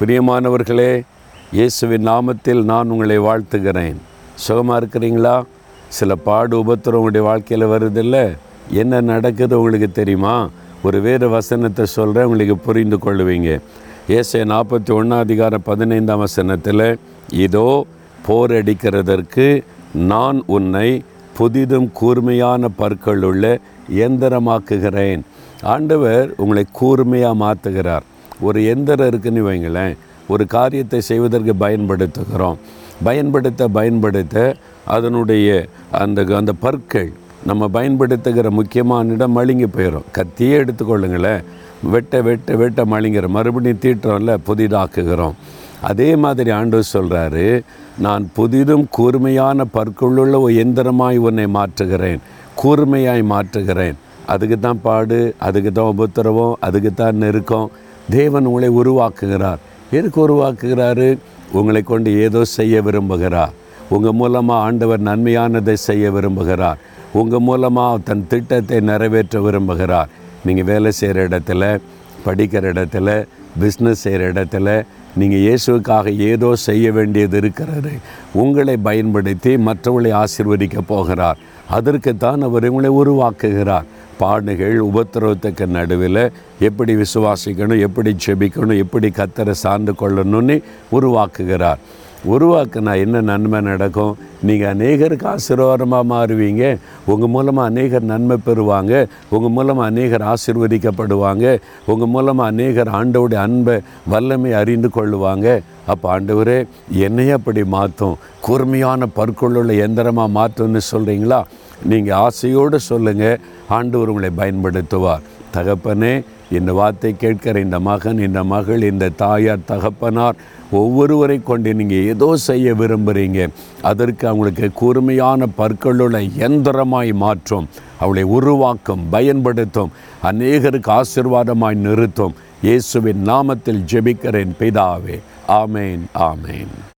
பிரியமானவர்களே இயேசுவின் நாமத்தில் நான் உங்களை வாழ்த்துகிறேன். சுகமாக இருக்கிறீங்களா? சில பாடு உபத்திரம் உங்களுடைய வாழ்க்கையில் வருதில்ல? என்ன நடக்குது உங்களுக்கு தெரியுமா? ஒரு வேறு வசனத்தை சொல்கிறேன் உங்களுக்கு புரிந்து கொள்ளுவீங்க. ஏசை நாற்பத்தி ஒன்றாம் அதிகாரம் பதினைந்தாம் வசனத்தில் இதோ போரடிக்கிறதற்கு நான் உன்னை புதிதும் கூர்மையான பற்களுள்ள இயந்திரமாக்குகிறேன். ஆண்டவர் உங்களை கூர்மையாக மாற்றுகிறார் ஒரு எந்திரம் இருக்குன்னு வைங்களேன் ஒரு காரியத்தை செய்வதற்கு பயன்படுத்துகிறோம். பயன்படுத்த பயன்படுத்த அதனுடைய அந்த அந்த பற்கள் நம்ம பயன்படுத்துகிற முக்கியமான இடம் மழுங்கி போயிடும் கத்தியே எடுத்துக்கொள்ளுங்களேன் வெட்ட வெட்ட வெட்ட மழுங்கிற மறுபடியும் தீட்டுறோம்ல புதிதாக்குகிறோம். அதே மாதிரி ஆண்டு சொல்கிறாரு நான் புதிதும் கூர்மையான பற்களுள்ள ஒரு எந்திரமாய் உன்னை மாற்றுகிறேன். கூர்மையாய் மாற்றுகிறேன். அதுக்கு தான் பாடு அதுக்கு தான் உபத்திரவம் அதுக்கு தான் நெருக்கம் தேவன் உங்களை உருவாக்குகிறார். எதுக்கு உருவாக்குகிறாரு? உங்களை கொண்டு ஏதோ செய்ய விரும்புகிறார். உங்கள் மூலமாக ஆண்டவர் நன்மையானதை செய்ய விரும்புகிறார். உங்கள் மூலமாக தன் திட்டத்தை நிறைவேற்ற விரும்புகிறார். நீங்கள் வேலை செய்கிற இடத்துல படிக்கிற இடத்துல பிஸ்னஸ் செய்கிற இடத்துல நீங்கள் இயேசுக்காக ஏதோ செய்ய வேண்டியது இருக்கிறது. உங்களை பயன்படுத்தி மற்றவர்களை ஆசிர்வதிக்க போகிறார். அதற்குத்தான் அவர் உங்களை உருவாக்குகிறார். பாடுகள் உபத்திரவத்துக்கு நடுவில் எப்படி விசுவாசிக்கணும் எப்படி செபிக்கணும் எப்படி கத்தரை சார்ந்து கொள்ளணும்னு உருவாக்குகிறார். உருவாக்குனா என்ன நன்மை நடக்கும்? நீங்கள் அநேகருக்கு ஆசீர்வாதமாக மாறுவீங்க. உங்கள் மூலமாக அநேகர் நன்மை பெறுவாங்க. உங்கள் மூலமாக அநேகர் ஆசீர்வதிக்கப்படுவாங்க. உங்கள் மூலமாக அநேகர் ஆண்டவுடைய அன்பை வல்லமை அறிந்து கொள்ளுவாங்க. அப்போ ஆண்டவரே என்னையே அப்படி மாற்றும். கூர்மையான பற்கொள்ளுள்ள எந்திரமாக மாற்றும்னு சொல்கிறீங்களா நீங்கள் ஆசையோடு சொல்லுங்கள் ஆண்டவர் உங்களை பயன்படுத்துவார். தகப்பனே இந்த வார்த்தை கேட்கிற இந்த மகன் இந்த மகள் இந்த தாயார் தகப்பனார் ஒவ்வொருவரை கொண்டு நீங்கள் ஏதோ செய்ய விரும்புகிறீங்க அதற்கு அவங்களுக்கு கூர்மையான பற்களுள்ள எந்திரமாய் மாற்றும். அவளை உருவாக்கும் பயன்படுத்தும் அநேகருக்கு ஆசிர்வாதமாய் நிறுத்தும். இயேசுவின் நாமத்தில் ஜெபிக்கிறேன் பிதாவே. ஆமேன் ஆமேன்.